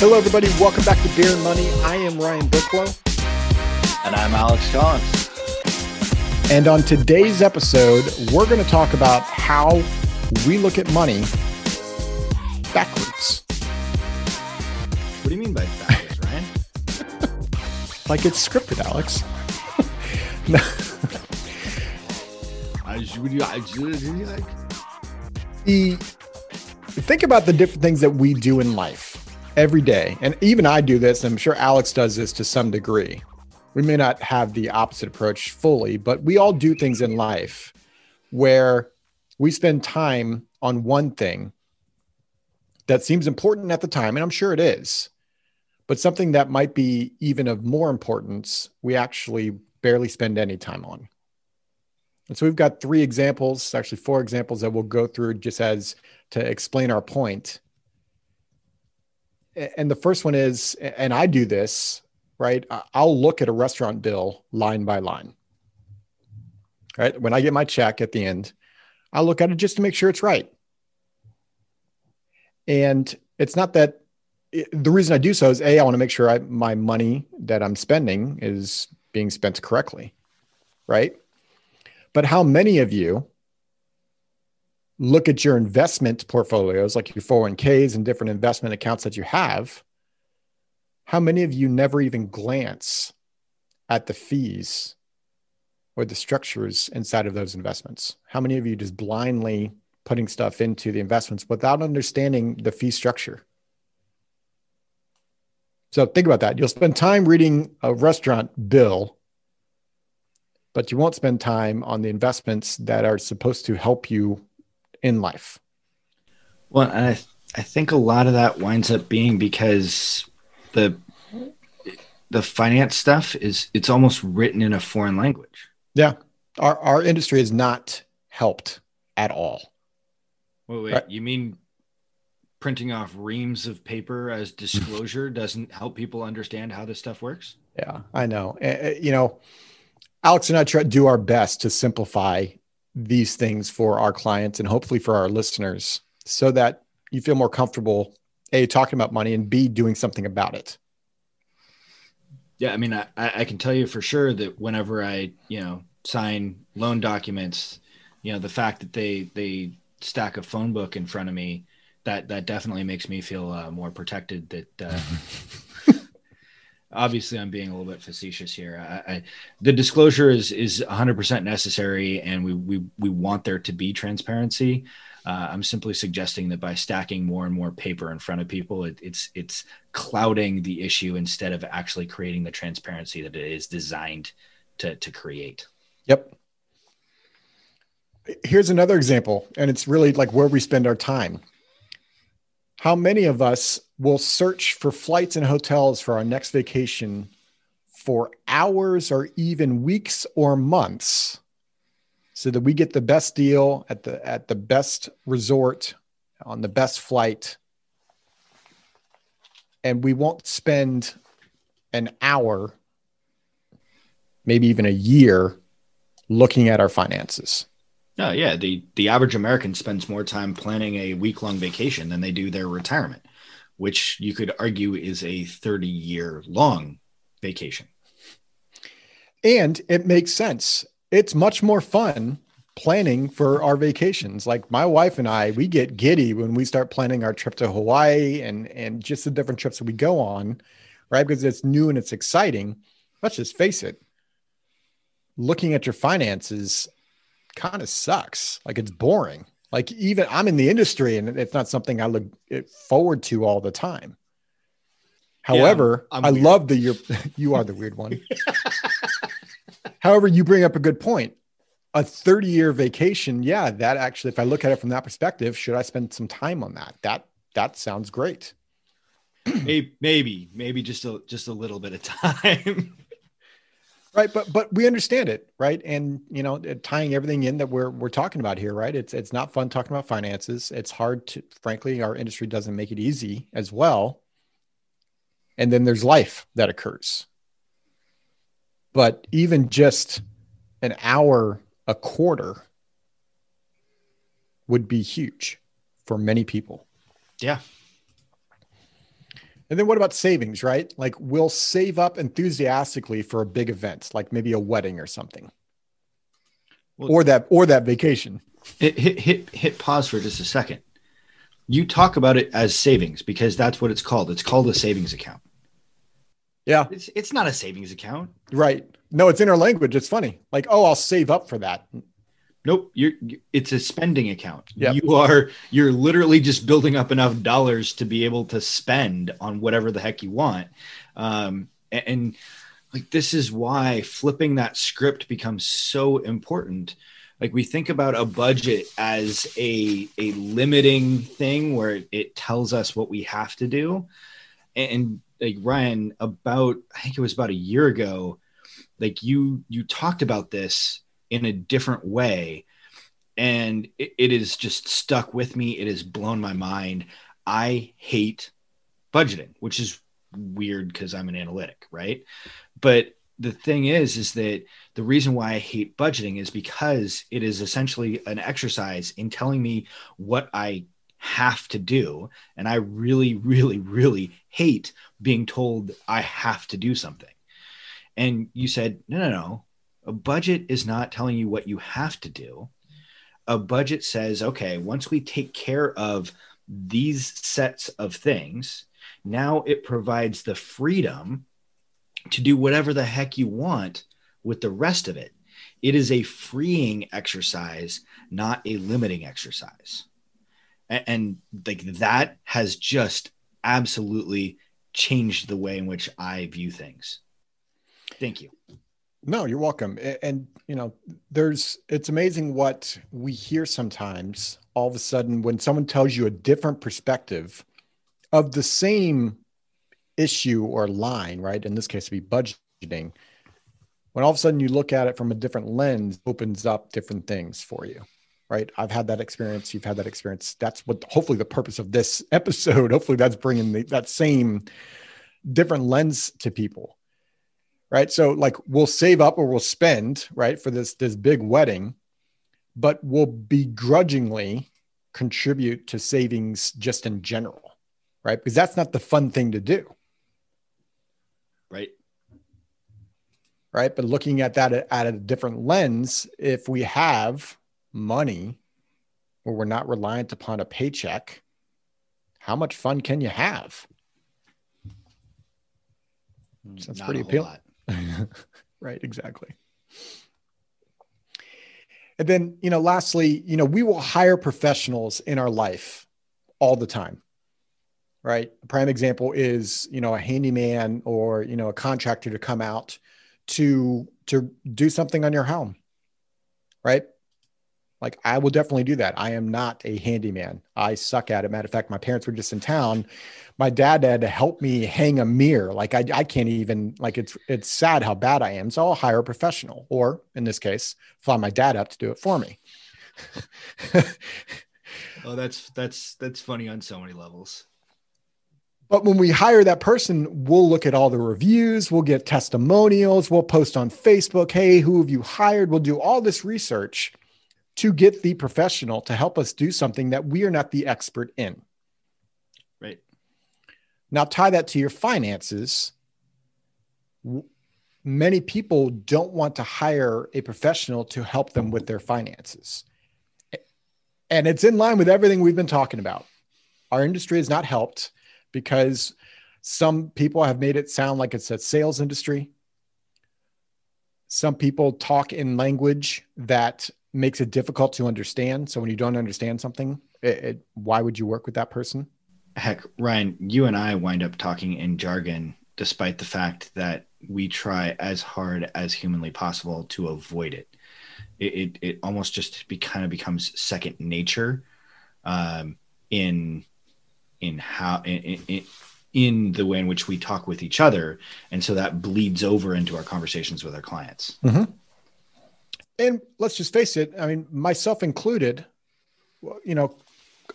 Hello, everybody. Welcome back to Beer and Money. I am Ryan Burklow. And I'm Alex Collins. And on today's episode, we're going to talk about how we look at money backwards. What do you mean by backwards, Ryan? like it's scripted, Alex. no. the think about the different things that we do in life every day. And even I do this, I'm sure Alex does this to some degree. We may not have the opposite approach fully, but we all do things in life where we spend time on one thing that seems important at the time, and I'm sure it is, but something that might be even of more importance, we actually barely spend any time on. And so we've got three examples, actually four examples that we'll go through just as to explain our point. And the first one is, and I do this, right? I'll look at a restaurant bill line by line. Right? When I get my check at the end, I'll look at it just to make sure it's right. And it's not that the reason I do so is A, I want to make sure I, my money that I'm spending is being spent correctly. Right. But how many of you look at your investment portfolios, like your 401ks and different investment accounts that you have, how many of you never even glance at the fees or the structures inside of those investments? How many of you just blindly putting stuff into the investments without understanding the fee structure? So think about that. You'll spend time reading a restaurant bill, but you won't spend time on the investments that are supposed to help you in life. Well, I I think a lot of that winds up being because the the finance stuff is it's almost written in a foreign language. Yeah, our our industry is not helped at all. Wait, wait, right? you mean printing off reams of paper as disclosure doesn't help people understand how this stuff works? Yeah, I know. Uh, you know, Alex and I try to do our best to simplify these things for our clients and hopefully for our listeners so that you feel more comfortable a talking about money and b doing something about it. Yeah i mean i, I can tell you for sure that whenever i you know sign loan documents you know the fact that they they stack a phone book in front of me that that definitely makes me feel uh, more protected that uh, obviously i'm being a little bit facetious here. I, I, the disclosure is is 100% necessary and we, we we want there to be transparency. Uh, i'm simply suggesting that by stacking more and more paper in front of people it, it's it's clouding the issue instead of actually creating the transparency that it is designed to to create. Yep. Here's another example and it's really like where we spend our time how many of us will search for flights and hotels for our next vacation for hours or even weeks or months so that we get the best deal at the at the best resort on the best flight. And we won't spend an hour maybe even a year looking at our finances Oh yeah, the the average American spends more time planning a week long vacation than they do their retirement, which you could argue is a 30 year long vacation. And it makes sense. It's much more fun planning for our vacations. Like my wife and I, we get giddy when we start planning our trip to Hawaii and and just the different trips that we go on, right? Because it's new and it's exciting. Let's just face it. Looking at your finances kind of sucks. Like it's boring. Like even I'm in the industry and it's not something I look forward to all the time. However, yeah, I weird. love that you're you are the weird one. However, you bring up a good point. A 30 year vacation, yeah, that actually, if I look at it from that perspective, should I spend some time on that? That that sounds great. maybe, maybe, maybe just a just a little bit of time right but but we understand it right? And you know tying everything in that we're we're talking about here right? It's it's not fun talking about finances. It's hard to frankly our industry doesn't make it easy as well. And then there's life that occurs. But even just an hour a quarter would be huge for many people. Yeah And then what about savings, right? Like we'll save up enthusiastically for a big event, like maybe a wedding or something. Well, or that or that vacation. Hit, hit hit hit pause for just a second. You talk about it as savings because that's what it's called. It's called a savings account. Yeah. It's it's not a savings account. Right. No, it's in our language. It's funny. Like, oh, I'll save up for that. Nope, you're it's a spending account. Yep. You are you're literally just building up enough dollars to be able to spend on whatever the heck you want. Um, and, and like this is why flipping that script becomes so important. Like we think about a budget as a a limiting thing where it, it tells us what we have to do. And like Ryan, about I think it was about a year ago, like you you talked about this in a different way. And it, it is just stuck with me. It has blown my mind. I hate budgeting which is weird because i'm an analytic right? But the thing is is that the reason why i hate budgeting is because it is essentially an exercise in telling me what i have to do. And i really really really hate being told i have to do something. And you said no no no a budget is not telling you what you have to do. A budget says, okay, once we take care of these sets of things, now it provides the freedom to do whatever the heck you want with the rest of it. It is a freeing exercise, not a limiting exercise. And, and like that has just absolutely changed the way in which I view things. Thank you. No, you're welcome. And, you know, there's, it's amazing what we hear sometimes all of a sudden when someone tells you a different perspective of the same issue or line, right? In this case, to be budgeting. When all of a sudden you look at it from a different lens, opens up different things for you, right? I've had that experience. You've had that experience. That's what hopefully the purpose of this episode. Hopefully that's bringing the, that same different lens to people right? So like we'll save up or we'll spend, right, for this this big wedding, but we'll begrudgingly contribute to savings just in general, right? Because that's not the fun thing to do. Right. Right. But looking at that at a different lens, if we have money where we're not reliant upon a paycheck, how much fun can you have? So that's not pretty appealing. Right, exactly. And then, you know, lastly, you know, we will hire professionals in our life all the time. Right. A prime example is, you know, a handyman or, you know, a contractor to come out to to do something on your home. Right? Like I will definitely do that. I am not a handyman. I suck at it. Matter of fact, my parents were just in town. My dad had to help me hang a mirror. Like I, I can't even like it's it's sad how bad I am. So I'll hire a professional, or in this case, fly my dad up to do it for me. oh, that's that's that's funny on so many levels. But when we hire that person, we'll look at all the reviews, we'll get testimonials, we'll post on Facebook, hey, who have you hired? We'll do all this research to get the professional to help us do something that we are not the expert in. Right. Now, tie that to your finances. Many people don't want to hire a professional to help them with their finances. And it's in line with everything we've been talking about. Our industry has not helped because some people have made it sound like it's a sales industry. Some people talk in language that makes it difficult to understand. So when you don't understand something, it, it, why would you work with that person? Heck, Ryan, you and I wind up talking in jargon, despite the fact that we try as hard as humanly possible to avoid it. It it, it almost just be, kind of becomes second nature, um, in in how in, in in the way in which we talk with each other, and so that bleeds over into our conversations with our clients. Mm-hmm and let's just face it i mean myself included you know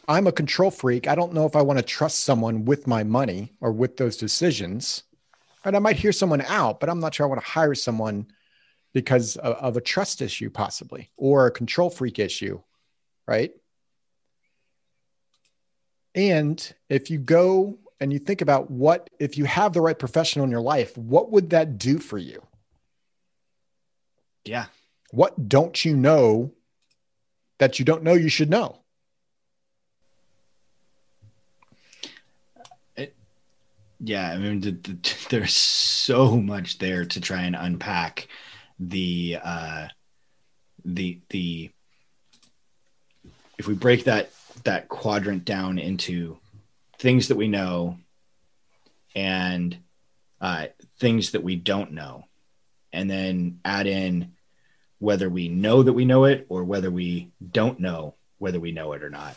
i'm a control freak i don't know if i want to trust someone with my money or with those decisions and i might hear someone out but i'm not sure i want to hire someone because of, of a trust issue possibly or a control freak issue right and if you go and you think about what if you have the right professional in your life, what would that do for you? Yeah. What don't you know that you don't know you should know? It, yeah, I mean, the, the, there's so much there to try and unpack the uh, the the if we break that that quadrant down into things that we know and uh, things that we don't know, and then add in whether we know that we know it or whether we don't know whether we know it or not.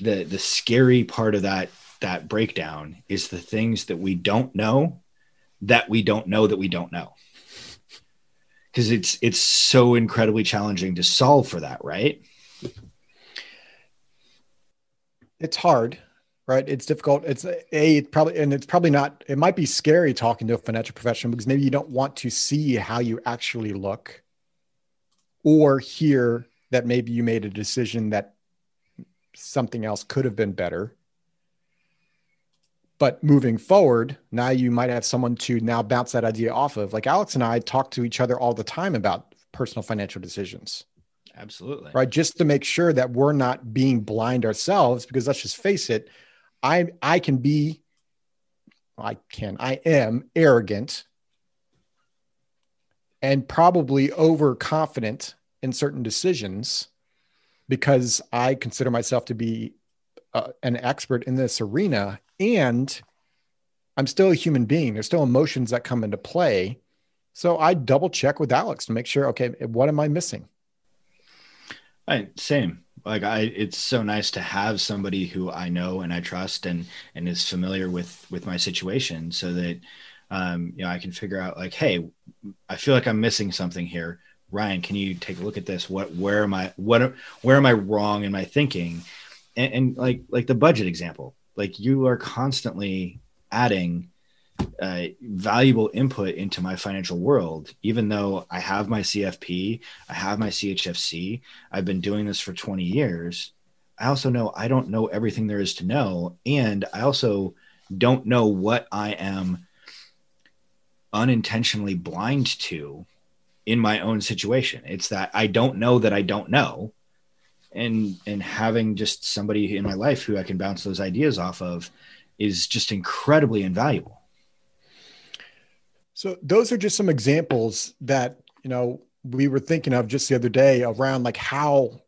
The the scary part of that that breakdown is the things that we don't know that we don't know that we don't know. Because it's it's so incredibly challenging to solve for that, right? It's hard, right? It's difficult. It's a it's probably and it's probably not. It might be scary talking to a financial professional because maybe you don't want to see how you actually look, or hear that maybe you made a decision that something else could have been better. But moving forward, now you might have someone to now bounce that idea off of. Like Alex and I talk to each other all the time about personal financial decisions. Absolutely. Right. Just to make sure that we're not being blind ourselves, because let's just face it, I I can be, I can, I am arrogant and probably overconfident in certain decisions because I consider myself to be uh, an expert in this arena and I'm still a human being. There's still emotions that come into play. So I double check with Alex to make sure, okay, what am I missing? I same. Like I, it's so nice to have somebody who I know and I trust and and is familiar with with my situation, so that um, you know I can figure out like, hey, I feel like I'm missing something here. Ryan, can you take a look at this? What, where am I? What, where am I wrong in my thinking? And, and like, like the budget example, like you are constantly adding uh, valuable input into my financial world, even though I have my CFP, I have my CHFC, I've been doing this for 20 years. I also know I don't know everything there is to know. And I also don't know what I am unintentionally blind to in my own situation. It's that I don't know that I don't know. And and having just somebody in my life who I can bounce those ideas off of is just incredibly invaluable. So those are just some examples that, you know, we were thinking of just the other day around like how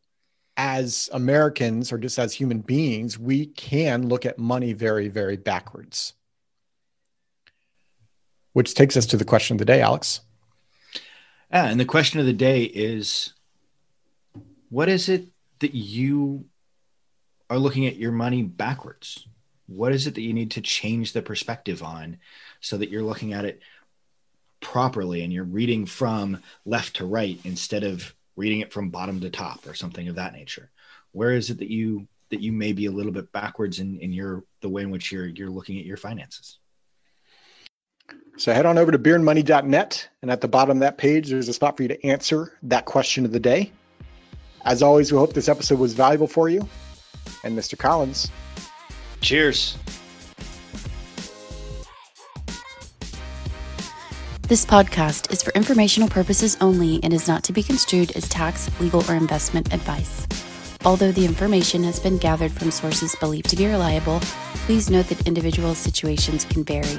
as Americans or just as human beings, we can look at money very, very backwards. Which takes us to the question of the day, Alex. Yeah, and the question of the day is what is it that you are looking at your money backwards? What is it that you need to change the perspective on so that you're looking at it properly and you're reading from left to right instead of reading it from bottom to top or something of that nature? Where is it that you that you may be a little bit backwards in, in your the way in which you're you're looking at your finances? So head on over to beerandmoney.net, and at the bottom of that page, there's a spot for you to answer that question of the day. As always, we hope this episode was valuable for you. And Mr. Collins. Cheers. This podcast is for informational purposes only and is not to be construed as tax, legal, or investment advice. Although the information has been gathered from sources believed to be reliable, please note that individual situations can vary.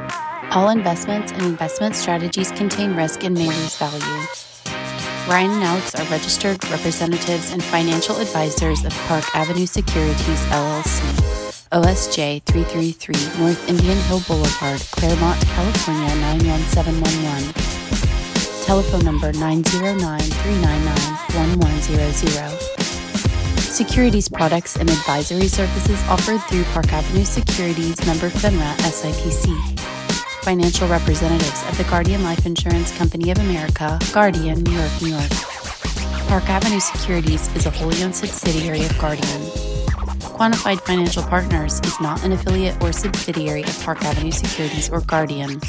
All investments and investment strategies contain risk and may lose value. Ryan and Alex are registered representatives and financial advisors of Park Avenue Securities LLC, OSJ 333 North Indian Hill Boulevard, Claremont, California 91711. Telephone number 909 399 1100. Securities products and advisory services offered through Park Avenue Securities member FINRA SIPC. Financial representatives of the Guardian Life Insurance Company of America, Guardian, New York, New York. Park Avenue Securities is a wholly owned subsidiary of Guardian. Quantified Financial Partners is not an affiliate or subsidiary of Park Avenue Securities or Guardian.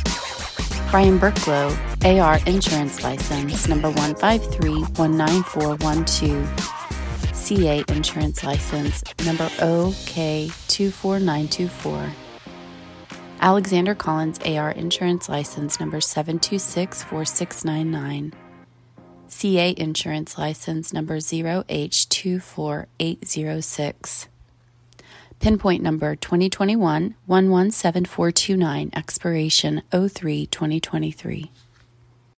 Brian Burklow, AR Insurance License number 153-19412. CA Insurance License number OK24924. Alexander Collins AR Insurance License number 7264699. CA Insurance License number 0H24806. Pinpoint number 2021 117429, expiration 03 2023.